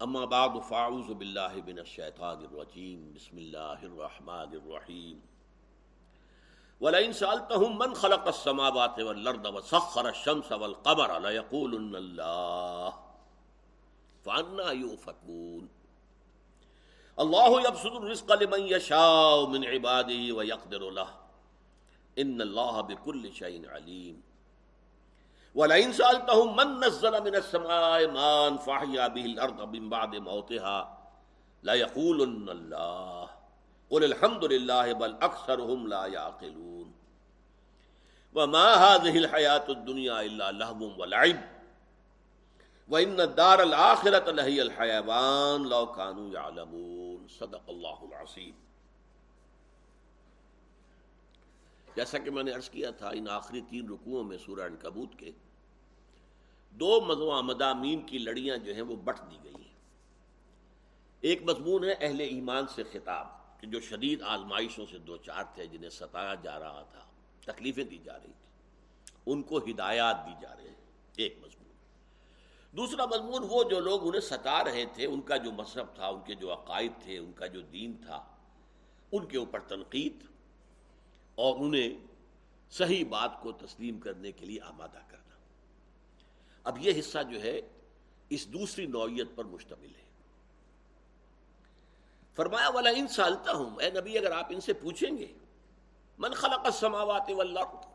اما بعد فاعوذ باللہ من الشیطان الرجیم بسم اللہ الرحمن الرحیم ولئن سألتهم من خلق السماوات والارض وسخر الشمس والقمر ليقولن الله. فأنا يؤفكون. الله يبسط الرزق لمن يشاء من عباده ويقدر له. ان الله بكل شيء عليم. ولئن سألتهم من نزل من السماء ماء فأحيا به الأرض من بعد موتها لا يقولن الله. قل الحمد لله بل أكثرهم لا يعقلون. وما هذه الحياة الدنيا إلا لهو ولعب. وإن الدار الآخرة لهي الحيوان لو كانوا يعلمون. صدق الله العظيم. جیسا کہ میں نے عرض کیا تھا، ان آخری تین رکوعوں میں سورہ انکبوت کے دو مضوع مدامین کی لڑیاں جو ہیں وہ بٹ دی گئی ہیں۔ ایک مضمون ہے اہل ایمان سے خطاب، کہ جو شدید آزمائشوں سے دو چار تھے جنہیں ستایا جا رہا تھا، تکلیفیں دی جا رہی تھی ان کو ہدایات دی جا رہے ہیں۔ ایک مضمون۔ دوسرا مضمون وہ جو لوگ انہیں ستا رہے تھے، ان کا جو مذہب تھا، ان کے جو عقائد تھے، ان کا جو دین تھا، ان کے اوپر تنقید اور انہیں صحیح بات کو تسلیم کرنے کے لیے آمادہ کرنا۔ اب یہ حصہ جو ہے اس دوسری نوعیت پر مشتمل ہے۔ فرمایا والا ان سالتا ہوں اے نبی، اگر آپ ان سے پوچھیں گے، من خلق السماوات والارض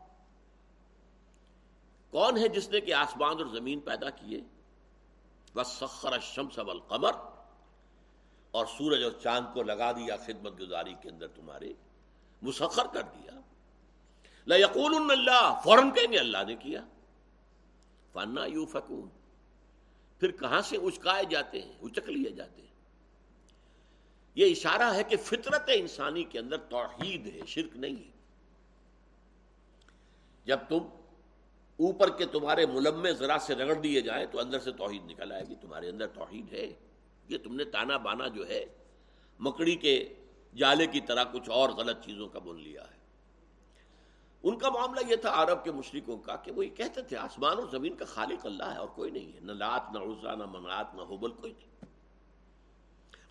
کون ہے جس نے کہ آسمان اور زمین پیدا کیے؟ وسخر الشمس والقمر۔ اور سورج اور چاند کو لگا دیا خدمت گزاری کے اندر تمہارے۔ مسخر کر دیا۔ لا یقول اللہ، فوراً کہیں گے اللہ نے کیا۔ فنا یو فکون پھر کہاں سے اچکائے جاتے ہیں؟ اچک لیے جاتے ہیں۔ یہ اشارہ ہے کہ فطرت انسانی کے اندر توحید ہے، شرک نہیں ہے۔ جب تم اوپر کے تمہارے ملمے ذرا سے رگڑ دیے جائیں تو اندر سے توحید نکل آئے گی۔ تمہارے اندر توحید ہے۔ یہ تم نے تانا بانا جو ہے، مکڑی کے جالے کی طرح کچھ اور غلط چیزوں کا بن لیا ہے۔ ان کا معاملہ یہ تھا عرب کے مشرقوں کا کہ وہ یہ کہتے تھے، آسمان اور زمین کا خالق اللہ ہے اور کوئی نہیں ہے۔ نہ لات، نہ عزا، نہ منات، نہ حبل، کوئی نہیں۔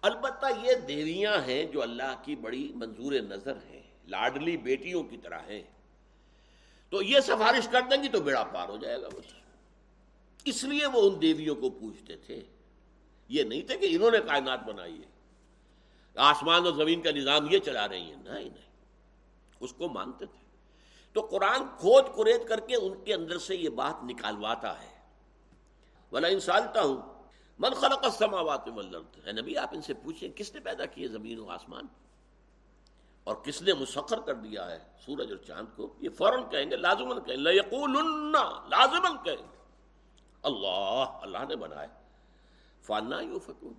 البتہ یہ دیویاں ہیں جو اللہ کی بڑی منظور نظر ہیں، لاڈلی بیٹیوں کی طرح ہیں۔ تو یہ سفارش کر دیں گی تو بیڑا پار ہو جائے گا بس۔ اس لیے وہ ان دیویوں کو پوچھتے تھے۔ یہ نہیں تھے کہ انہوں نے کائنات بنائی ہے۔ آسمان اور زمین کا نظام یہ چلا رہی ہیں۔ نہیں نہیں۔ اس کو مانتے تھے۔ تو قرآن کھود کرید کر کے ان کے اندر سے یہ بات نکالواتا ہے۔ بلا انسالتا ہوں من خلق السماوات والارض ہے نبی، آپ ان سے پوچھیں کس نے پیدا کیے زمین و آسمان؟ اور کس نے مسخر کر دیا ہے سورج اور چاند کو؟ یہ فوراً کہیں گے لازمن کہیں لَيَقُولُنَّ لازمن کہیں گے۔ اللہ اللہ نے بنائے فانا یو فکو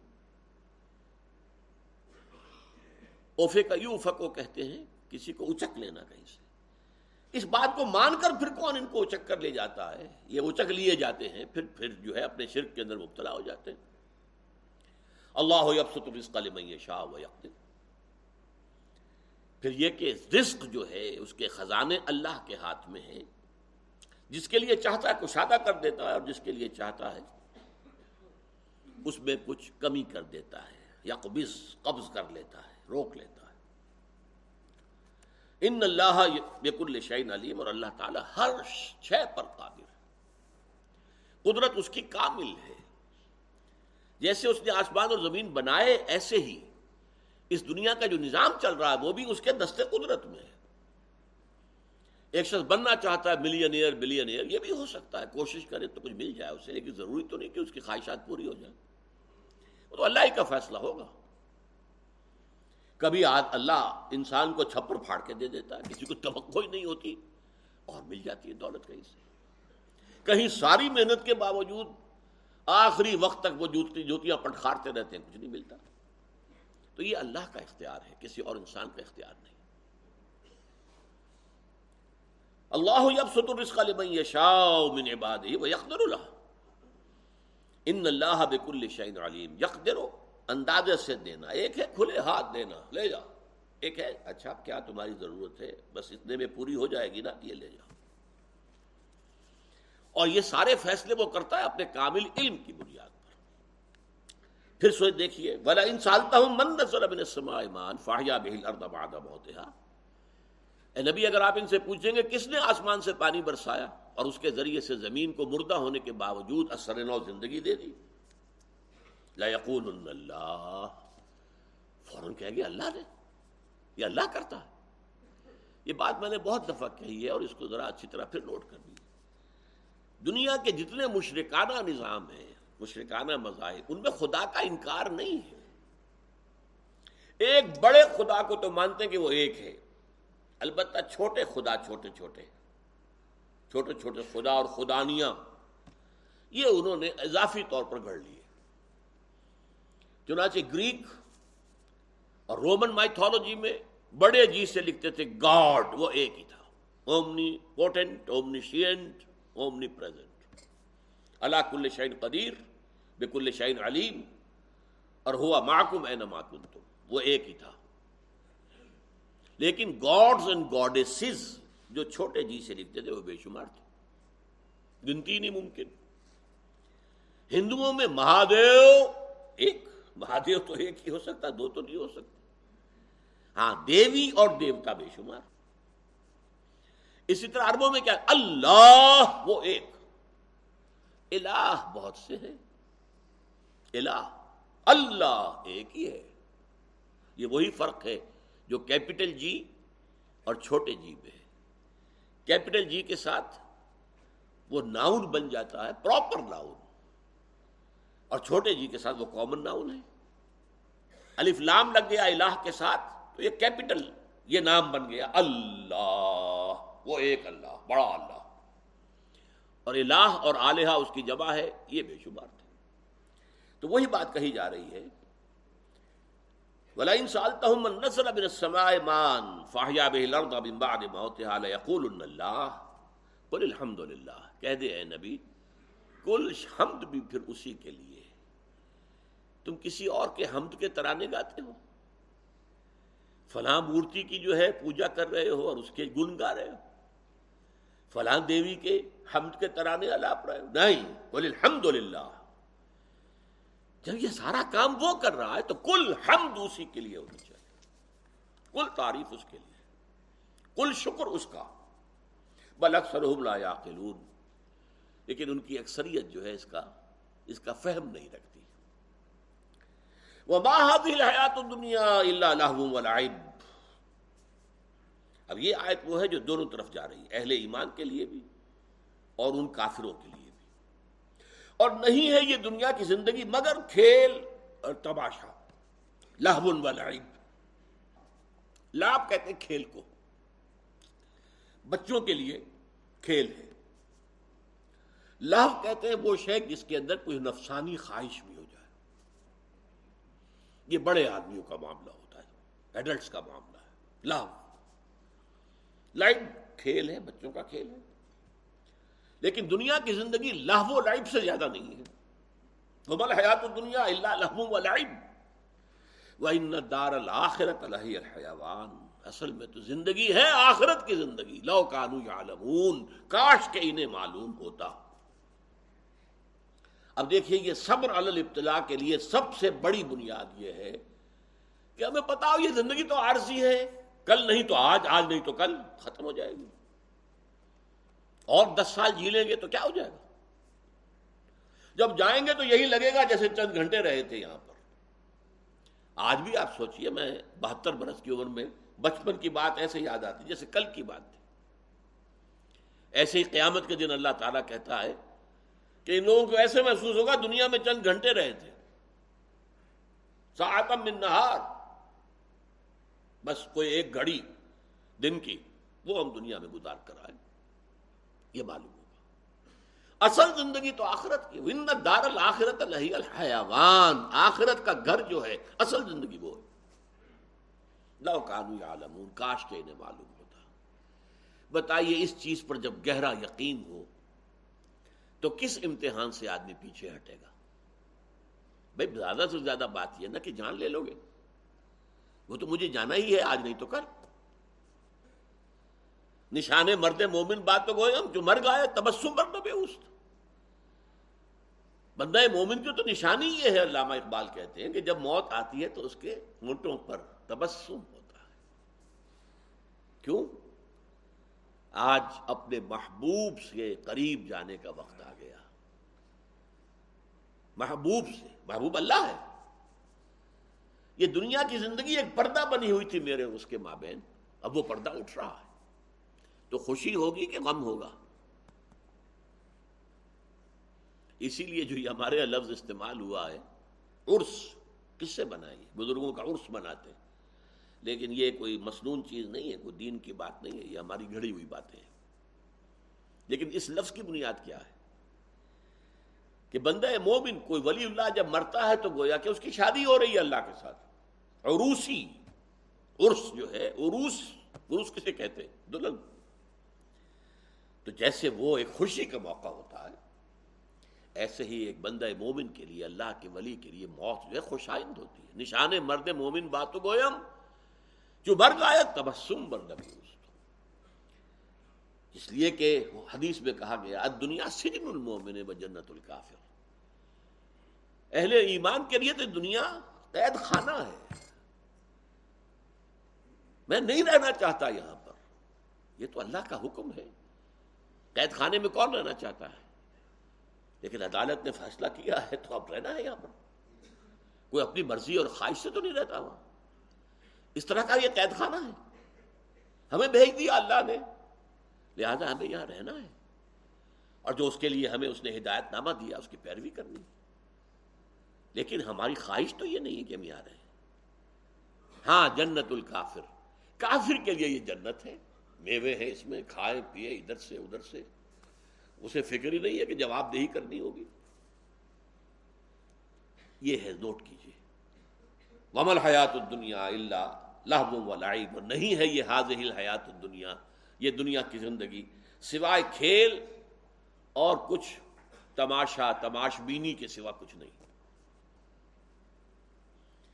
اوفے کا یو فکو کہتے ہیں، کسی کو اچک لینا کہیں سے۔ اس بات کو مان کر پھر کون ان کو اچک کر لے جاتا ہے؟ یہ اچک لیے جاتے ہیں، پھر پھر جو ہے اپنے شرک کے اندر مبتلا ہو جاتے ہیں۔ اللہ یبسط الرزق لمن یشاء و یقدر۔ پھر یہ کہ رزق جو ہے، اس کے خزانے اللہ کے ہاتھ میں ہیں، جس کے لیے چاہتا ہے کشادہ کر دیتا ہے اور جس کے لیے چاہتا ہے اس میں کچھ کمی کر دیتا ہے، یا قبض قبض کر لیتا ہے۔ روک لیتا ہے۔ ان اللہ بیک الشعین علیم اور اللہ تعالیٰ ہر شے پر قادر ہے۔ قدرت اس کی کامل ہے۔ جیسے اس نے آسمان اور زمین بنائے، ایسے ہی اس دنیا کا جو نظام چل رہا ہے، وہ بھی اس کے دستے قدرت میں ہے۔ ایک شخص بننا چاہتا ہے ملین ایئر بلین ایئر یہ بھی ہو سکتا ہے۔ کوشش کرے تو کچھ مل جائے اسے، لیکن ضروری تو نہیں کہ اس کی خواہشات پوری ہو جائیں۔ وہ تو اللہ ہی کا فیصلہ ہوگا۔ کبھی اللہ انسان کو چھپر پھاڑ کے دے دیتا ہے، کسی کو توقع ہی نہیں ہوتی، اور مل جاتی ہے دولت کہیں سے۔ کہیں ساری محنت کے باوجود آخری وقت تک وہ جوتی جوتیاں پٹخارتے رہتے ہیں، کچھ نہیں ملتا۔ تو یہ اللہ کا اختیار ہے، کسی اور انسان کا اختیار نہیں۔ اللہ یبسط الرزق لمن یشاء من عباده ويقدر له۔ ان اللہ بكل شيء علیم۔ یقدر اندازے سے دینا، ایک ہے کھلے ہاتھ دینا، لے جا۔ ایک ہے اچھا کیا تمہاری ضرورت ہے؟ بس اتنے میں پوری ہو جائے گی نا یہ لے جاؤ اور یہ سارے فیصلے وہ کرتا ہے اپنے کامل علم کی بنیاد پر۔ پھر سوچ دیکھیے بلا ان سالتا ہوں من نظر ایمان فاہیا بہل ارد بادہ بہت اے نبی، اگر آپ ان سے پوچھیں گے، کس نے آسمان سے پانی برسایا؟ اور اس کے ذریعے سے زمین کو مردہ ہونے کے باوجود اثر نو زندگی دے دی۔ لا یقول اللہ۔ فوراً کہہ گیا، اللہ نے۔ یہ اللہ کرتا ہے۔ یہ بات میں نے بہت دفعہ کہی ہے اور اس کو ذرا اچھی طرح پھر نوٹ کر دی دنیا کے جتنے مشرکانہ نظام ہیں، مشرکانہ مذاہب، ان میں خدا کا انکار نہیں ہے۔ ایک بڑے خدا کو تو مانتے ہیں کہ وہ ایک ہے۔ البتہ چھوٹے خدا، چھوٹے چھوٹے۔ چھوٹے چھوٹے خدا اور خدانیاں۔ یہ انہوں نے اضافی طور پر گھڑ لیے۔ چنانچہ گریک اور رومن مائتھولوجی میں بڑے جی سے لکھتے تھے، گاڈ، وہ ایک ہی تھا۔ Omnipotent omniscient omnipresent اللہ کل شعین قدیر بے کل شعین علیم۔ اور ہوا معکم اے نماکن تم۔ وہ ایک ہی تھا۔ لیکن گاڈز اینڈ گاڈیسز جو چھوٹے جی سے لکھتے تھے، وہ بے شمار تھے۔ گنتی نہیں ممکن۔ ہندوؤں میں مہادیو ایک۔ مہادیو تو ایک ہی ہو سکتا، دو تو نہیں ہو سکتا ہاں دیوی اور دیوتا بے شمار۔ اسی طرح عربوں میں کیا، اللہ وہ ایک۔ الہ بہت سے ہیں۔ الہ، اللہ ایک ہی ہے۔ یہ وہی فرق ہے جو کیپٹل جی اور چھوٹے جی میں ہے۔ کیپٹل جی کے ساتھ وہ ناؤن بن جاتا ہے، پراپر ناؤن۔ اور چھوٹے جی کے ساتھ وہ کامن ناؤن ہے۔ الف لام لگ گیا الہ کے ساتھ تو یہ کیپٹل یہ نام بن گیا اللہ۔ وہ ایک اللہ، بڑا اللہ۔ اور الہ اور آلیہ اس کی جمع ہے، یہ بے شمار تھے۔ تو وہی بات کہی جا رہی ہے۔ وَلَئِن سَأَلْتَهُم مَّن نَّزَلَ مِنَ السَّمَاءِ مَاءً فَأَحْيَا بِهِ الْأَرْضَ مِن بَعْدِ مَوْتِهَا لَيَقُولُنَّ اللَّهُ۔ قُلِ الْحَمْدُ لِلَّهِ۔ کہہ دے اے نبی، کل حمد بھی پھر اسی کے لیے۔ تم کسی اور کے حمد کے ترانے گاتے ہو۔ فلاں مورتی کی جو ہے پوجا کر رہے ہو اور اس کے گن گا رہے ہو۔ فلاں دیوی کے حمد کے ترانے الاپ رہے ہو۔ نہیں بولے الحمد للہ جب یہ سارا کام وہ کر رہا ہے تو کل حمد اسی کے لیے ہونی چاہیے۔ کل تعریف اس کے لیے۔ کل شکر اس کا۔ بل اکثر لا یاقلون۔ لیکن ان کی اکثریت جو ہے اس کا اس کا فہم نہیں رکھتی وہ حیات دنیا اللہ اب یہ آیت وہ ہے جو دونوں طرف جا رہی ہے، اہل ایمان کے لیے بھی اور ان کافروں کے لیے بھی۔ اور نہیں ہے یہ دنیا کی زندگی مگر کھیل اور تماشا لہو ولعب۔ لاب کہتے ہیں کھیل کو۔ بچوں کے لیے کھیل ہے۔ لہو کہتے ہیں وہ شے جس کے اندر کوئی نفسانی خواہش بھی یہ بڑے آدمیوں کا معاملہ ہوتا ہے ایڈلٹس کا معاملہ ہے۔ لاو لائف کھیل ہے، بچوں کا کھیل ہے۔ لیکن دنیا کی زندگی لاہو لائف سے زیادہ نہیں ہے۔ وہ حیات دنیا اللہ لہو و لائب وہ ان دار الآخرت الحیوان اصل میں تو زندگی ہے، آخرت کی زندگی۔ لو کانو یا کاش کے انہیں معلوم ہوتا۔ اب دیکھیے یہ صبر ابتلا کے لیے سب سے بڑی بنیاد یہ ہے کہ ہمیں پتا ہو یہ زندگی تو عارضی ہے، کل نہیں تو آج آج نہیں تو کل، ختم ہو جائے گی۔ اور دس سال جی لیں گے تو کیا ہو جائے گا؟ جب جائیں گے تو یہی لگے گا جیسے چند گھنٹے رہے تھے یہاں پر۔ آج بھی آپ سوچئے، میں بہتر برس کی عمر میں بچپن کی بات ایسے یاد آتی، جیسے کل کی بات تھی۔ ایسے ہی قیامت کے دن اللہ تعالیٰ کہتا ہے کہ ان لوگوں کو ایسے محسوس ہوگا دنیا میں چند گھنٹے رہے تھے۔ ساعتم من نہار۔ بس کوئی ایک گھڑی دن کی وہ ہم دنیا میں گزار کر آئے۔ یہ معلوم ہوگا۔ اصل زندگی تو آخرت کی ون دار الآخرت الحیوان۔ آخرت کا گھر جو ہے، اصل زندگی وہ۔ ہے لو کانو عالم کاش کے انہیں معلوم ہوتا۔ بتائیے اس چیز پر جب گہرا یقین ہو تو کس امتحان سے آدمی پیچھے ہٹے گا؟ بھائی، زیادہ سے زیادہ بات یہ نا کہ جان لے لو گے۔ وہ تو مجھے جانا ہی ہے، آج نہیں تو کل۔ نشانے مرد مومن بات تو گوئے ہم، جو مر گئے، تبسم بے اس بندہ مومن کی تو نشانی یہ ہے، علامہ اقبال کہتے ہیں کہ جب موت آتی ہے تو اس کے مونٹوں پر تبسم ہوتا ہے۔ کیوں؟ آج اپنے محبوب سے قریب جانے کا وقت آ محبوب سے، محبوب اللہ ہے۔ یہ دنیا کی زندگی ایک پردہ بنی ہوئی تھی میرے اس کے مابین۔ اب وہ پردہ اٹھ رہا ہے۔ تو خوشی ہوگی کہ غم ہوگا۔ اسی لیے جو یہ ہمارے لفظ استعمال ہوا ہے، عرس۔ کس سے بنائی بزرگوں کا عرس بناتے ہیں۔ لیکن یہ کوئی مصنون چیز نہیں ہے، کوئی دین کی بات نہیں ہے، یہ ہماری گھڑی ہوئی باتیں ہیں۔ لیکن اس لفظ کی بنیاد کیا ہے؟ کہ بندہ مومن کوئی ولی اللہ جب مرتا ہے تو گویا کہ اس کی شادی ہو رہی ہے اللہ کے ساتھ۔ عروسی، عرس جو ہے، عروس عروس کسے کہتے ہیں؟ دلہن۔ تو جیسے وہ ایک خوشی کا موقع ہوتا ہے، ایسے ہی ایک بندہ مومن کے لیے، اللہ کے ولی کے لیے موت جو ہے خوش آئند ہوتی ہے۔ نشان مرد مومن بات گویم جو برگ آیا، تبسم برد اس لیے کہ حدیث میں کہا گیا دنیا سجن المومن و جنت الکافر۔ اہل ایمان کے لیے تو دنیا قید خانہ ہے۔ میں نہیں رہنا چاہتا یہاں پر۔ یہ تو اللہ کا حکم ہے۔ قید خانے میں کون رہنا چاہتا ہے؟ لیکن عدالت نے فیصلہ کیا ہے تو اب رہنا ہے یہاں پر۔ کوئی اپنی مرضی اور خواہش سے تو نہیں رہتا وہاں۔ اس طرح کا یہ قید خانہ ہے۔ ہمیں بھیج دیا اللہ نے۔ لہذا ہمیں یہاں رہنا ہے۔ اور جو اس کے لیے ہمیں اس نے ہدایت نامہ دیا، اس کی پیروی کرنی۔ لیکن ہماری خواہش تو یہ نہیں کہ ہم یہاں رہیں۔ ہاں جنت الکافر۔ کافر کے لیے یہ جنت ہے۔ میوے ہیں اس میں، کھائے، پیے، ادھر سے ادھر سے۔ اسے فکر ہی نہیں ہے کہ جواب دہی کرنی ہوگی۔ یہ ہے، نوٹ کیجیے ومل حیات الدنیا اللہ و لائب نہیں ہے یہ حاضر حیات الدنیا یہ دنیا کی زندگی۔ سوائے کھیل اور کچھ تماشا، تماش بینی کے سوا کچھ نہیں۔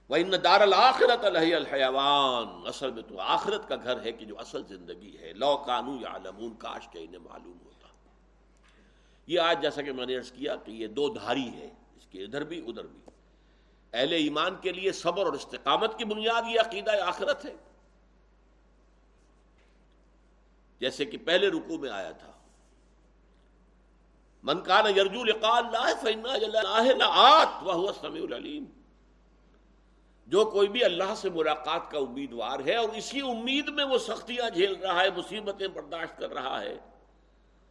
وہ ان دار الآخرت الحیوان اصل میں تو آخرت کا گھر ہے کہ جو اصل زندگی ہے۔ لو کانو یا علمون کاش کے انہیں معلوم ہوتا۔ یہ آج جیسا کہ میں نے عرض کیا کہ یہ دو دھاری ہے، اس کے ادھر بھی ادھر بھی۔ اہل ایمان کے لیے صبر اور استقامت کی بنیاد یہ عقیدہ آخرت ہے۔ جیسے کہ پہلے رکو میں آیا تھا۔ من کان یرجو لقاء اللہ سمیع العلیم۔ جو کوئی بھی اللہ سے ملاقات کا امیدوار ہے اور اسی امید میں وہ سختیاں جھیل رہا ہے، مصیبتیں برداشت کر رہا ہے،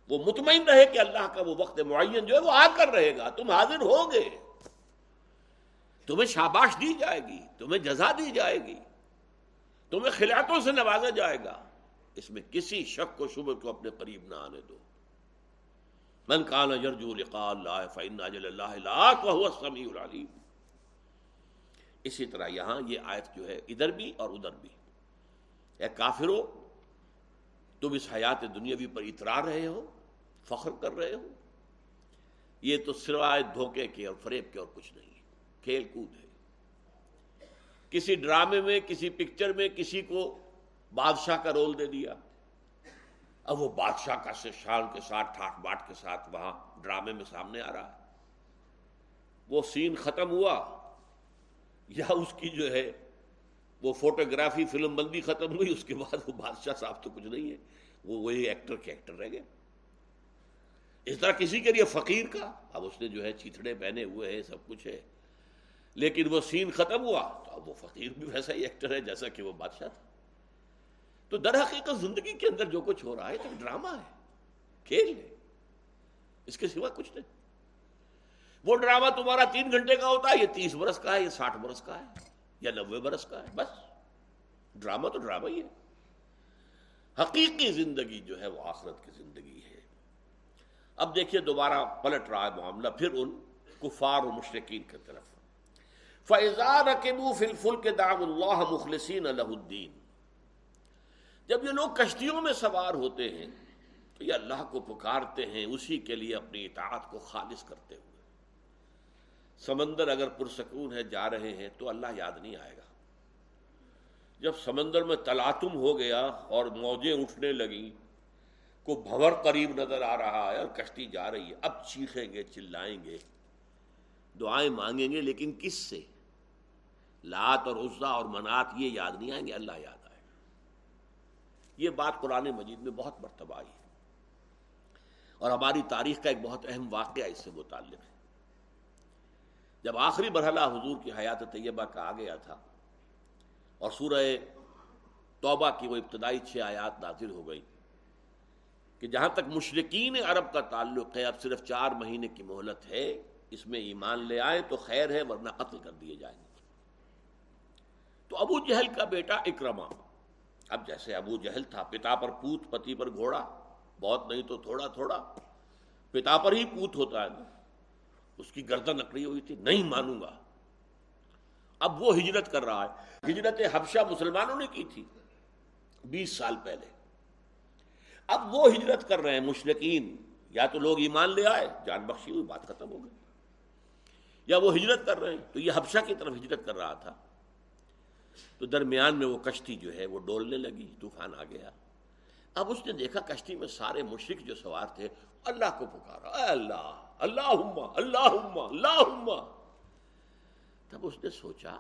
وہ مطمئن رہے کہ اللہ کا وہ وقت معین جو ہے وہ آ کر رہے گا، تم حاضر ہو گے۔ تمہیں شاباش دی جائے گی، تمہیں جزا دی جائے گی، تمہیں خلاتوں سے نوازا جائے گا۔ اس میں کسی شک کو شبہ کو اپنے قریب نہ آنے دو۔ من کان یرجو لقاء اللہ فإن اجل اللہ لاک وهو السمیع العلیم۔ اسی طرح یہاں یہ آیت جو ہے ادھر بھی اور ادھر بھی۔ اے کافرو، تم اس حیات دنیاوی پر اترا رہے ہو، فخر کر رہے ہو۔ یہ تو سوائے دھوکے کے اور فریب کے اور کچھ نہیں ہے، کھیل کود ہے۔ کسی ڈرامے میں، کسی پکچر میں، کسی کو بادشاہ کا رول دے دیا۔ اب وہ بادشاہ کا شان کے ساتھ ٹھاٹ باٹ کے ساتھ وہاں ڈرامے میں سامنے آ رہا ہے۔ وہ سین ختم ہوا۔ یا اس کی جو ہے، وہ فوٹوگرافی فلم بندی ختم ہوئی، اس کے بعد وہ بادشاہ صاحب تو کچھ نہیں ہے۔ وہ وہی ایکٹر کے ایکٹر رہ گئے۔ اس طرح کسی کے لیے فقیر کا؟ اب اس نے جو ہے چیتڑے پہنے ہوئے ہیں، سب کچھ ہے۔ لیکن وہ سین ختم ہوا، تو اب وہ فقیر بھی ویسا ہی ایکٹر ہے جیسا کہ وہ بادشاہ تھا۔ تو در حقیقت زندگی کے اندر جو کچھ ہو رہا ہے تو ڈرامہ ہے۔ کھیل ہے۔ اس کے سوا کچھ نہیں۔ وہ ڈرامہ تمہارا تین گھنٹے کا ہوتا ہے، یہ تیس برس کا ہے، یہ ساٹھ برس کا ہے، یا نوے برس کا ہے، بس۔ ڈرامہ تو ڈرامہ ہی ہے۔ حقیقی زندگی جو ہے، وہ آخرت کی زندگی ہے۔ اب دیکھیے، دوبارہ پلٹ رہا ہے معاملہ، پھر ان کفار و مشرقین کی طرف۔ فیضا رقبو فل کے دام اللہ مخلصین الدین جب یہ لوگ کشتیوں میں سوار ہوتے ہیں، تو یہ اللہ کو پکارتے ہیں، اسی کے لیے اپنی اطاعت کو خالص کرتے ہوئے۔ سمندر اگر پرسکون ہے، جا رہے ہیں، تو اللہ یاد نہیں آئے گا۔ جب سمندر میں تلاتم ہو گیا اور موجیں اٹھنے لگیں، کو بھور قریب نظر آ رہا ہے اور کشتی جا رہی ہے، اب چیخیں گے، چلائیں گے۔ دعائیں مانگیں گے، لیکن کس سے؟ لات اور عزا اور منات، یہ یاد نہیں آئیں گے، اللہ یاد یہ بات قرآن مجید میں بہت مرتبہ آئی ہے۔ اور ہماری تاریخ کا ایک بہت اہم واقعہ اس سے متعلق ہے۔ جب آخری مرحلہ حضور کی حیات طیبہ کا آ گیا تھا اور سورہ توبہ کی وہ ابتدائی چھ آیات نازل ہو گئی کہ جہاں تک مشرقین عرب کا تعلق ہے، اب صرف چار مہینے کی مہلت ہے، اس میں ایمان لے آئے تو خیر ہے، ورنہ قتل کر دیے جائیں گے۔ تو ابو جہل کا بیٹا اکرما اب جیسے ابو جہل تھا، پتا پر پوت، پتی پر گھوڑا، بہت نہیں تو تھوڑا تھوڑا۔ پتا پر ہی پوت ہوتا ہے اس کی گردن اکڑی ہوئی تھی، نہیں مانوں گا۔ اب وہ ہجرت کر رہا ہے۔ ہجرت حبشہ مسلمانوں نے کی تھی، بیس سال پہلے۔ اب وہ ہجرت کر رہے ہیں مشرقین۔ یا تو لوگ ایمان لے آئے، جان بخشی ہوئی، بات ختم ہو گئی۔ یا وہ ہجرت کر رہے ہیں۔ تو یہ حبشہ کی طرف ہجرت کر رہا تھا۔ تو درمیان میں وہ کشتی جو ہے وہ ڈولنے لگی، طوفان آ گیا۔ اب اس نے دیکھا کشتی میں سارے مشرق جو سوار تھے، اللہ کو پکارا۔ اے اللہ اللہ اللہ اللہ تب اس نے سوچا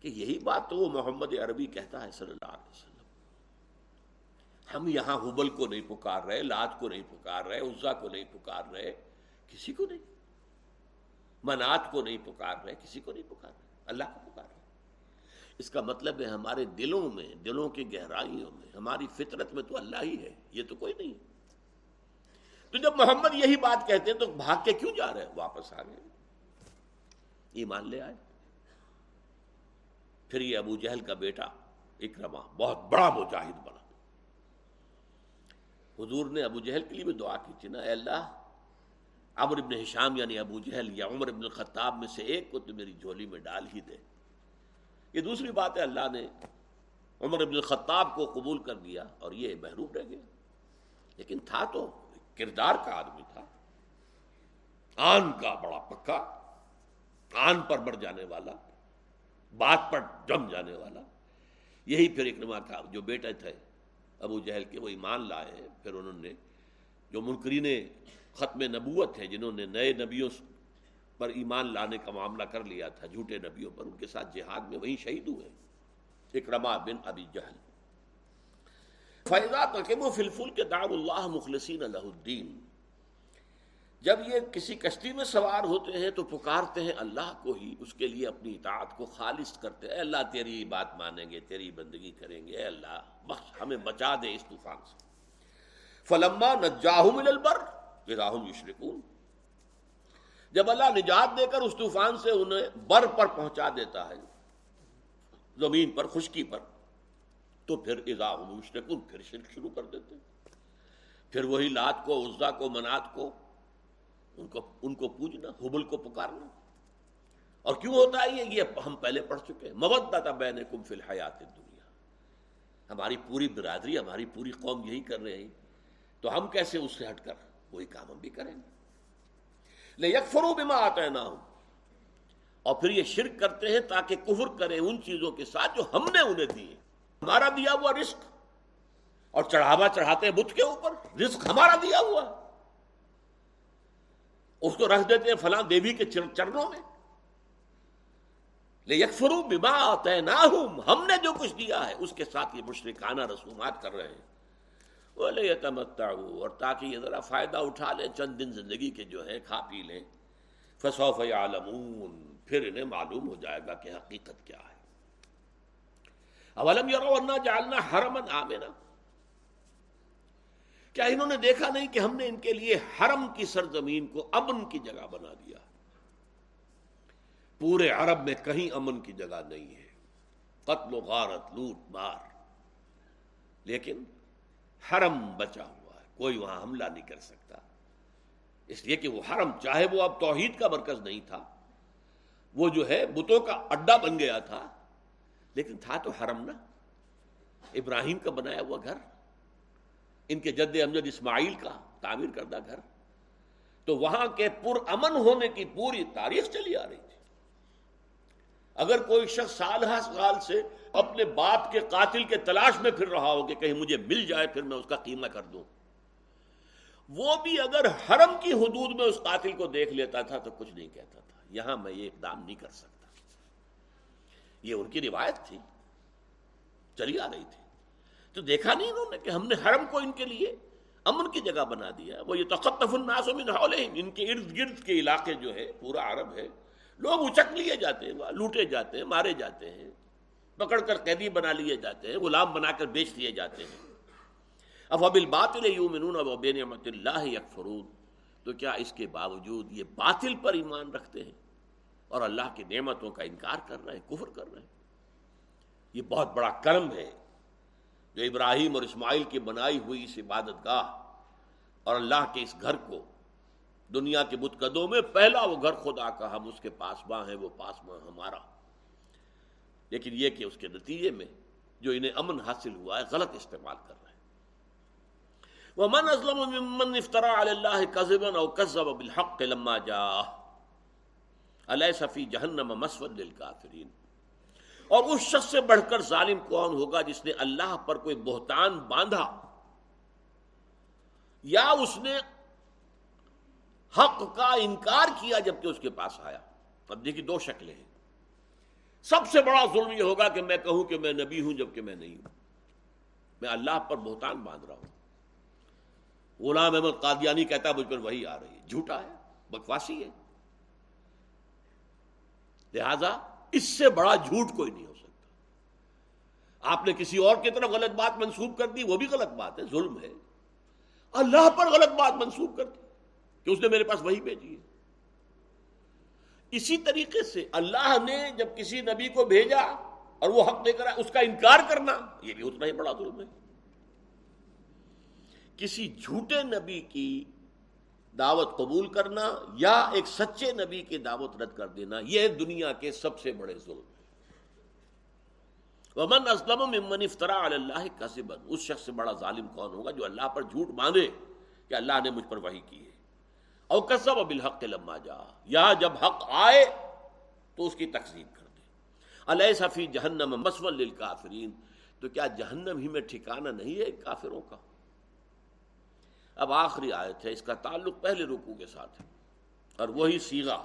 کہ یہی بات تو وہ محمد عربی کہتا ہے صلی اللہ علیہ وسلم۔ ہم یہاں حبل کو نہیں پکار رہے، لات کو نہیں پکار رہے عزا کو نہیں پکار رہے، کسی کو نہیں۔ منات کو نہیں پکار رہے، کسی کو نہیں پکار رہے، اللہ کو پکار رہے۔ اس کا مطلب ہے ہمارے دلوں میں، دلوں کی گہرائیوں میں، ہماری فطرت میں تو اللہ ہی ہے، یہ تو کوئی نہیں۔ تو جب محمد یہی بات کہتے ہیں تو بھاگ کے کیوں جا رہے ہیں؟ واپس آ گئے۔ ایمان لے آئے۔ پھر یہ ابو جہل کا بیٹا اکرما بہت بڑا مجاہد بنا۔ حضور نے ابو جہل کے لیے بھی دعا کی تھی نا، اے اللہ عمر ابن حشام یعنی ابو جہل یا عمر ابن الخطاب میں سے ایک کو تو میری جھولی میں ڈال ہی دے۔ یہ دوسری بات ہے، اللہ نے عمر ابن الخطاب کو قبول کر دیا اور یہ محروب رہ گیا۔ لیکن تھا تو کردار کا آدمی تھا۔ آن کا بڑا پکا، آن پر بڑھ جانے والا، بات پر جم جانے والا۔ یہی پھر اکرما کا جو بیٹا تھے ابو جہل کے، وہ ایمان لائے۔ پھر انہوں نے، جو منکرین ختم نبوت ہیں جنہوں نے نئے نبیوں پر ایمان لانے کا معاملہ کر لیا تھا، جھوٹے نبیوں پر، ان کے ساتھ جہاد میں وہی شہید ہوئے۔ اکرما بن ابی جہل۔ فیضا تقیم فلفل کے دار اللہ مخلصین اللہ الدین جب یہ کسی کشتی میں سوار ہوتے ہیں تو پکارتے ہیں اللہ کو ہی، اس کے لیے اپنی اطاعت کو خالص کرتے ہیں۔ اے اللہ، تیری بات مانیں گے، تیری بندگی کریں گے۔ اے اللہ، بخش، ہمیں بچا دے اس طوفان سے۔ فلما نجاہم البر راہم یشرکون جب اللہ نجات دے کر اس طوفان سے انہیں بر پر پہنچا دیتا ہے، زمین پر، خشکی پر، تو پھر مشرکون پھر شرک شروع کر دیتے پھر وہی لات کو، عزا کو، منات کو، ان کو ان کو پوجنا، حبل کو پکارنا۔ اور کیوں ہوتا ہے یہ؟ یہ ہم پہلے پڑھ چکے ہیں۔ مبت بین کم فی الحیات دنیا ہماری پوری برادری، ہماری پوری قوم یہی کر رہے ہیں تو ہم کیسے اس سے ہٹ کر وہی کام ہم بھی کریں گے؟ لے یک فرو بھی نہ ہوں اور پھر یہ شرک کرتے ہیں تاکہ کفر کریں ان چیزوں کے ساتھ جو ہم نے انہیں دیے ہمارا دیا ہوا رزق۔ اور چڑھاوا چڑھاتے ہیں بت کے اوپر۔ رزق ہمارا دیا ہوا۔ اس کو رکھ دیتے ہیں فلاں دیوی کے چرنوں میں۔ لے یکفرو بما آتیناہم۔ ہم نے جو کچھ دیا ہے، اس کے ساتھ یہ مشرکانہ رسومات کر رہے ہیں۔ بولے یہ اور تاکہ یہ ذرا فائدہ اٹھا لیں، چند دن زندگی کے جو ہے کھا پی لیں۔ فصوف عالمون پھر انہیں معلوم ہو جائے گا کہ حقیقت کیا ہے۔ اولم یرو جالنا حرمن آمنا؟ کیا انہوں نے دیکھا نہیں کہ ہم نے ان کے لیے حرم کی سرزمین کو امن کی جگہ بنا دیا؟ پورے عرب میں کہیں امن کی جگہ نہیں ہے۔ قتل و غارت، لوٹ، مار۔ لیکن حرم بچا ہوا ہے، کوئی وہاں حملہ نہیں کر سکتا۔ اس لیے کہ وہ حرم چاہے وہ اب توحید کا مرکز نہیں تھا۔ وہ جو ہے بتوں کا اڈا بن گیا تھا، لیکن تھا تو حرم نا۔ ابراہیم کا بنایا ہوا گھر، ان کے جد امجد اسماعیل کا تعمیر کردہ گھر۔ تو وہاں کے پر امن ہونے کی پوری تاریخ چلی آ رہی۔ اگر کوئی شخص سال ہر سال سے اپنے باپ کے قاتل کے تلاش میں پھر رہا ہو کہ کہیں مجھے مل جائے، پھر میں اس کا قیمہ کر دوں۔ وہ بھی اگر حرم کی حدود میں اس قاتل کو دیکھ لیتا تھا تو کچھ نہیں کہتا تھا۔ یہاں میں یہ اقدام نہیں کر سکتا۔ یہ ان کی روایت تھی۔ چلی آ رہی تھی۔ تو دیکھا نہیں انہوں نے کہ ہم نے حرم کو ان کے لیے امن کی جگہ بنا دیا۔ وہ یہ تخت الناس من حولہم۔ ان کے ارد گرد کے علاقے جو ہے، پورا عرب ہے۔ لوگ اچک لیے جاتے ہیں، لوٹے جاتے ہیں، مارے جاتے ہیں، پکڑ کر قیدی بنا لیے جاتے ہیں، غلام بنا کر بیچ دیے جاتے ہیں۔ اب ابل باطل یومنون اب بے نعمت اللہ یکفرون۔ تو کیا اس کے باوجود یہ باطل پر ایمان رکھتے ہیں اور اللہ کی نعمتوں کا انکار کر رہے ہیں، کفر کر رہے ہیں؟ یہ بہت بڑا کرم ہے جو ابراہیم اور اسماعیل کی بنائی ہوئی اس عبادت گاہ اور اللہ کے اس گھر کو دنیا کے متقدوں میں، پہلا وہ گھر خدا کا ہم اس کے پاس ماں ہیں، وہ پاس ماں ہمارا۔ لیکن یہ کہ اس کے نتیجے میں جو انہیں امن حاصل ہوا ہے، غلط استعمال کر رہے ہیں۔ وہ من ازلم افطرا اللہ کذبن او کذب بالحق لما جا علیہ صفی جہنم مسود للکافرین اور اس شخص سے بڑھ کر ظالم کون ہوگا جس نے اللہ پر کوئی بہتان باندھا؟ یا اس نے حق کا انکار کیا جبکہ اس کے پاس آیا۔ اب دیکھیے دو شکلیں ہیں۔ سب سے بڑا ظلم یہ ہوگا کہ میں کہوں کہ میں نبی ہوں جبکہ میں نہیں ہوں۔ میں اللہ پر بہتان باندھ رہا ہوں۔ غلام احمد قادیانی کہتا ہے، مجھ پر وہی آ رہی ہے۔ جھوٹا ہے، بکواسی ہے۔ لہذا اس سے بڑا جھوٹ کوئی نہیں ہو سکتا۔ آپ نے کسی اور کی طرف غلط بات منسوخ کر دی، وہ بھی غلط بات ہے، ظلم ہے۔ اللہ پر غلط بات منسوخ کر دی۔ کہ اس نے میرے پاس وہی بھیجی ہے۔ اسی طریقے سے اللہ نے جب کسی نبی کو بھیجا اور وہ حق دے کر اس کا انکار کرنا، یہ بھی اتنا ہی بڑا ظلم ہے۔ کسی جھوٹے نبی کی دعوت قبول کرنا یا ایک سچے نبی کی دعوت رد کر دینا، یہ دنیا کے سب سے بڑے ظلم۔ ومن اسلم ممن افطرا اللہ کسبن اس شخص سے بڑا ظالم کون ہوگا جو اللہ پر جھوٹ باندھے کہ اللہ نے مجھ پر وہی کی ہے۔ او کسب بالحق لما جا یا جب حق آئے تو اس کی تقسیم کر دے۔ علیہ صفی جہنم مسول للکافرین، تو کیا جہنم ہی میں ٹھکانہ نہیں ہے کافروں کا؟ اب آخری آیت ہے، اس کا تعلق پہلے رکو کے ساتھ ہے۔ اور وہی سیگا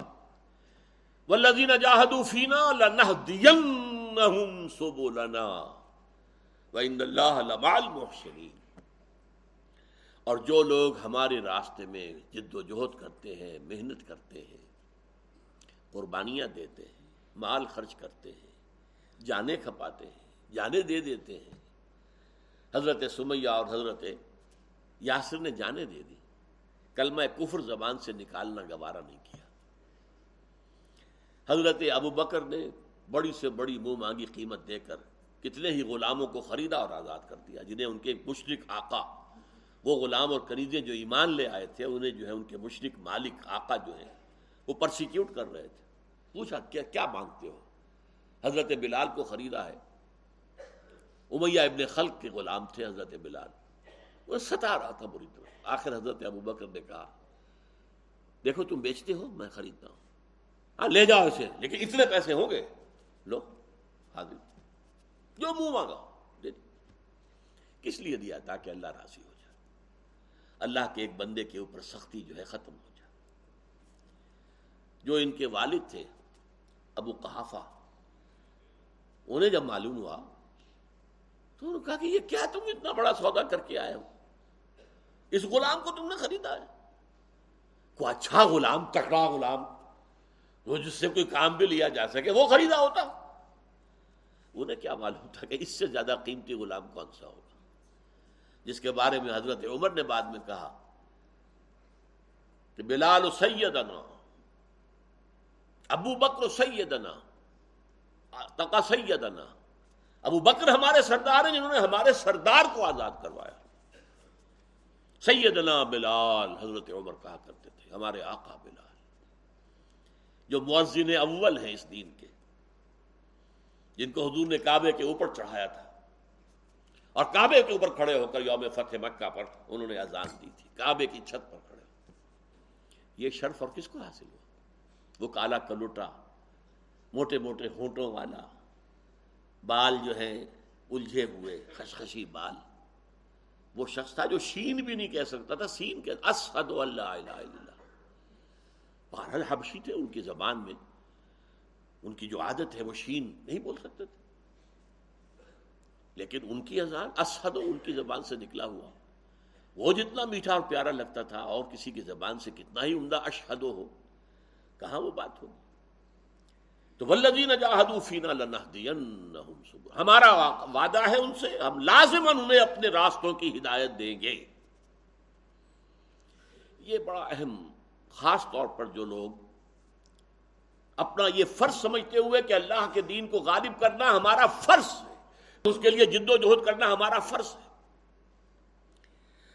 والذین جاہدوا فینا لنہدینہم سبلنا وان اللہ لمع المحسنین۔ اور جو لوگ ہمارے راستے میں جد و جہد کرتے ہیں، محنت کرتے ہیں، قربانیاں دیتے ہیں، مال خرچ کرتے ہیں، جانے کھپاتے ہیں، جانے دے دیتے ہیں۔ حضرت سمیہ اور حضرت یاسر نے جانے دے دی۔ کل میں کفر زبان سے نکالنا گوارا نہیں کیا۔ حضرت ابو بکر نے بڑی سے بڑی منہ مانگی قیمت دے کر کتنے ہی غلاموں کو خریدا اور آزاد کر دیا، جنہیں ان کے مشرق آقا وہ غلام اور قریضے جو ایمان لے آئے تھے، انہیں جو ہے ان کے مشرق مالک آقا جو ہے وہ پرسیکیوٹ کر رہے تھے۔ پوچھا، کیا کیا مانگتے ہو؟ حضرت بلال کو خریدا ہے۔ امیہ ابن خلق کے غلام تھے حضرت بلال۔ وہ ستا رہا تھا بری طرح۔ آخر حضرت ابو بکر نے کہا، دیکھو تم بیچتے ہو، میں خریدتا ہوں۔ ہاں لے جاؤ اسے، لیکن اتنے پیسے ہوں گے۔ لو، حاضر۔ جو منہ مانگا دے۔ کس لیے دیا؟ تاکہ اللہ راضی ہو۔ اللہ کے ایک بندے کے اوپر سختی جو ہے ختم ہو جائے۔ جو ان کے والد تھے، ابو قحافہ، انہیں جب معلوم ہوا، تو انہوں نے کہا کہ یہ کیا تم اتنا بڑا سودا کر کے آئے ہو۔ اس غلام کو تم نے خریدا ہے۔ کوئی اچھا غلام، تکڑا غلام، وہ جس سے کوئی کام بھی لیا جا سکے، وہ خریدا ہوتا۔ انہیں کیا معلوم تھا کہ اس سے زیادہ قیمتی غلام کون سا ہوگا؟ جس کے بارے میں حضرت عمر نے بعد میں کہا کہ بلال سیدنا، ابو بکر سیدنا تقا سیدنا۔ ابو بکر ہمارے سردار ہیں جنہوں نے ہمارے سردار کو آزاد کروایا۔ سیدنا بلال، حضرت عمر کہا کرتے تھے، ہمارے آقا بلال۔ جو مؤذن اول ہیں اس دین کے، جن کو حضور نے کعبے کے اوپر چڑھایا تھا۔ اور کعبے کے اوپر کھڑے ہو کر یوم فتح مکہ پر انہوں نے اذان دی تھی، کعبے کی چھت پر کھڑے ہو یہ شرف اور کس کو حاصل ہوا؟ وہ کالا کلوٹا، موٹے موٹے ہونٹوں والا، بال جو ہیں الجھے ہوئے، خشخشی بال۔ وہ شخص تھا جو شین بھی نہیں کہہ سکتا تھا، سین کہ اسد اللہ الہ الا بہرحال حبشی تھے ان کی زبان میں۔ ان کی جو عادت ہے وہ شین نہیں بول سکتے تھے۔ لیکن ان کی اذان اسد ان کی زبان سے نکلا ہوا۔ وہ جتنا میٹھا اور پیارا لگتا تھا، اور کسی کی زبان سے کتنا ہی عمدہ اشہد ہو، کہاں وہ بات ہوگی؟ تو ولدین جاہدو فینا ہمارا وعدہ ہے ان سے، ہم لازمن انہیں اپنے راستوں کی ہدایت دیں گے۔ یہ بڑا اہم، خاص طور پر جو لوگ اپنا یہ فرض سمجھتے ہوئے کہ اللہ کے دین کو غالب کرنا ہمارا فرض ہے۔ اس کے لیے جد و جہد کرنا ہمارا فرض ہے۔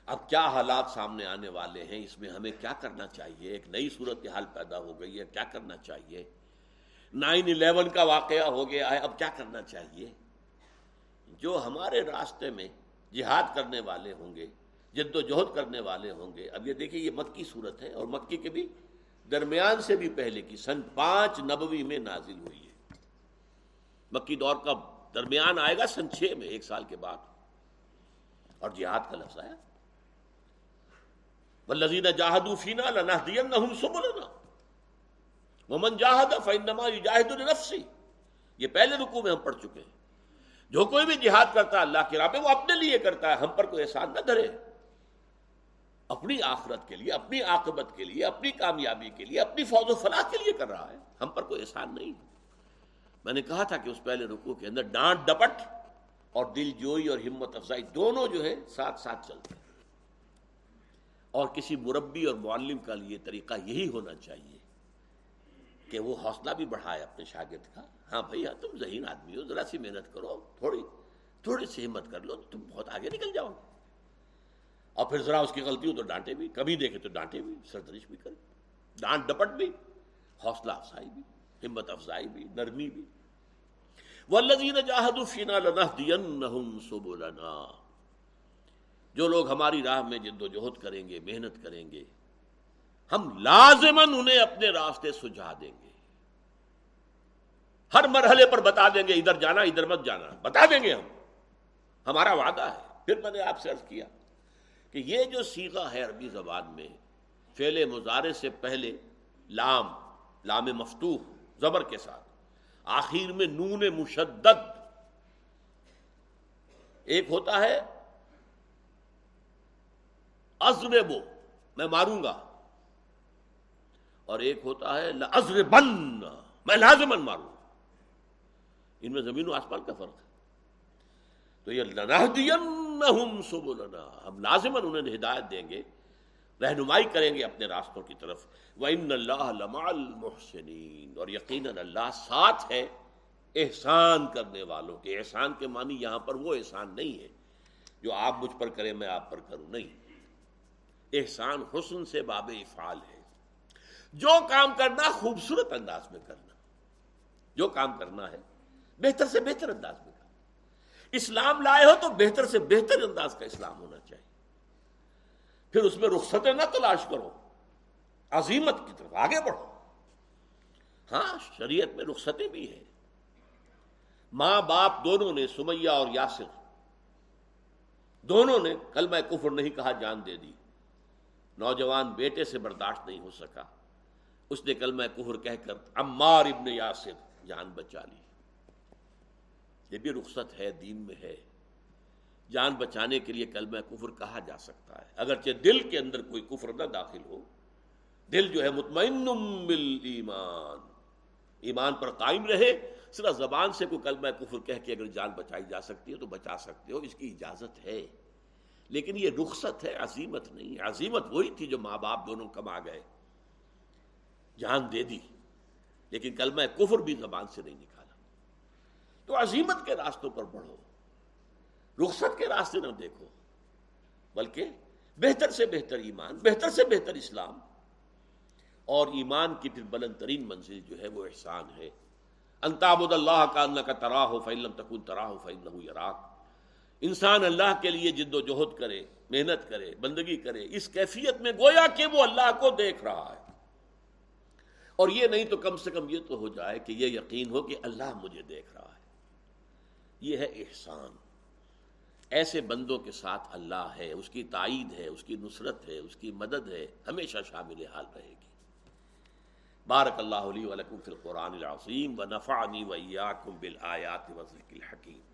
اب کیا حالات سامنے آنے والے ہیں؟ اس میں ہمیں کیا کرنا چاہیے؟ ایک نئی صورت حال پیدا ہو گئی ہے، کیا کرنا چاہیے؟ نائن الیون کا واقعہ ہو گیا ہے، اب کیا کرنا چاہیے؟ جو ہمارے راستے میں جہاد کرنے والے ہوں گے، جد و جہد کرنے والے ہوں گے، اب یہ دیکھیے، یہ مکی صورت ہے اور مکی کے بھی درمیان سے بھی پہلے کی سن پانچ نبوی میں نازل ہوئی ہے۔ مکی دور کا درمیان آئے گا سن چھ میں، ایک سال کے بعد۔ اور جہاد کا لفظ آیا۔ لذین جاہدو فینا لنا دین سبلنا۔ ومن جاہد فینما یجاہد لنفسی یہ پہلے رکوع میں ہم پڑھ چکے ہیں۔ جو کوئی بھی جہاد کرتا ہے، اللہ کی راہ پہ وہ اپنے لیے کرتا ہے۔ ہم پر کوئی احسان نہ دھرے۔ اپنی آخرت کے لیے، اپنی عاقبت کے لیے، اپنی کامیابی کے لیے، اپنی فوج و فلاح کے لیے کر رہا ہے۔ ہم پر کوئی احسان نہیں۔ میں نے کہا تھا کہ اس پہلے رکوع کے اندر ڈانٹ ڈپٹ اور دل جوئی اور ہمت افزائی دونوں جو ہے ساتھ ساتھ چلتے ہیں۔ اور کسی مربی اور معلم کا لیے طریقہ یہی ہونا چاہیے کہ وہ حوصلہ بھی بڑھائے اپنے شاگرد کا۔ ہاں بھیا ہاں، تم ذہین آدمی ہو، ذرا سی محنت کرو، تھوڑی تھوڑی سی ہمت کر لو، تم بہت آگے نکل جاؤ گے۔ اور پھر ذرا اس کی غلطی ہو تو ڈانٹے بھی، کبھی دیکھے تو ڈانٹے بھی سردرش بھی کرے ڈانٹ ڈپٹ بھی، حوصلہ افزائی بھی، ہمت افزائی بھی، نرمی بھی۔ والذین جاہدوا فینا لنہدینہم سبلنا۔ جو لوگ ہماری راہ میں جد و جہد کریں گے، محنت کریں گے، ہم لازمن انہیں اپنے راستے سجھا دیں گے۔ ہر مرحلے پر بتا دیں گے، ادھر جانا، ادھر مت جانا۔ بتا دیں گے ہم۔ ہمارا وعدہ ہے۔ پھر میں نے آپ سے عرض کیا کہ یہ جو سیگا ہے عربی زبان میں، فعل مظاہرے سے پہلے لام لام مفتوح، زبر کے ساتھ۔ آخر میں نون مشدد۔ ایک ہوتا ہے ازر بو میں ماروں گا۔ اور ایک ہوتا ہے ازر بن میں لازمن ماروں۔ ان میں زمین و آسمان کا فرق ہے۔ تو یہ سبلنا، ہم لازمن انہیں ہدایت دیں گے۔ رہنمائی کریں گے اپنے راستوں کی طرف۔ وَإِنَّ اللَّهَ لَمَعَ الْمُحْسِنِينَ۔ اور یقیناً اللہ ساتھ ہے احسان کرنے والوں کے۔ احسان کے معنی یہاں پر وہ احسان نہیں ہے جو آپ مجھ پر کریں، میں آپ پر کروں۔ نہیں۔ احسان حسن سے باب افعال ہے۔ جو کام کرنا خوبصورت انداز میں کرنا۔ جو کام کرنا ہے، بہتر سے بہتر انداز میں کرنا۔ اسلام لائے ہو تو بہتر سے بہتر انداز کا اسلام ہونا چاہیے۔ پھر اس میں رخصتیں نہ تلاش کرو۔ عظیمت کی طرف آگے بڑھو۔ ہاں شریعت میں رخصتیں بھی ہیں۔ ماں باپ دونوں نے سمیہ اور یاسر، دونوں نے کل میں کفر نہیں کہا، جان دے دی۔ نوجوان بیٹے سے برداشت نہیں ہو سکا۔ اس نے کل میں کفر کہہ کر عمار ابن یاسر جان بچا لی۔ یہ بھی رخصت ہے، دین میں ہے۔ جان بچانے کے لیے کل میں کفر کہا جا سکتا ہے۔ اگرچہ دل کے اندر کوئی کفر نہ داخل ہو، دل جو ہے مطمئن ایمان ایمان پر قائم رہے، صرف زبان سے کوئی کل میں کفر کہہ کے اگر جان بچائی جا سکتی ہے تو بچا سکتے ہو، اس کی اجازت ہے۔ لیکن یہ رخصت ہے، عظیمت نہیں، عظیمت وہی تھی جو ماں باپ دونوں کما گئے۔ جان دے دی، لیکن کلمہ کفر بھی زبان سے نہیں نکالا۔ تو عظیمت کے راستوں پر بڑھو۔ رخصت کے راستے نہ دیکھو۔ بلکہ بہتر سے بہتر ایمان، بہتر سے بہتر اسلام۔ اور ایمان کی پھر بلند ترین منزل جو ہے وہ احسان ہے۔ انتابد اللہ کا اللہ کا تراہ ہو فعلم تکن تراہ فعل یراک۔ انسان اللہ کے لیے جد و جہد کرے، محنت کرے، بندگی کرے، اس کیفیت میں گویا کہ وہ اللہ کو دیکھ رہا ہے۔ اور یہ نہیں تو کم سے کم یہ تو ہو جائے کہ یہ یقین ہو کہ اللہ مجھے دیکھ رہا ہے۔ یہ ہے احسان۔ ایسے بندوں کے ساتھ اللہ ہے، اس کی تائید ہے، اس کی نصرت ہے، اس کی مدد ہے، ہمیشہ شامل حال رہے گی۔ بارک اللہ علی ولکم فی القرآن العظیم و نفعنی و ایاکم بالآیات و ذکر الحکیم۔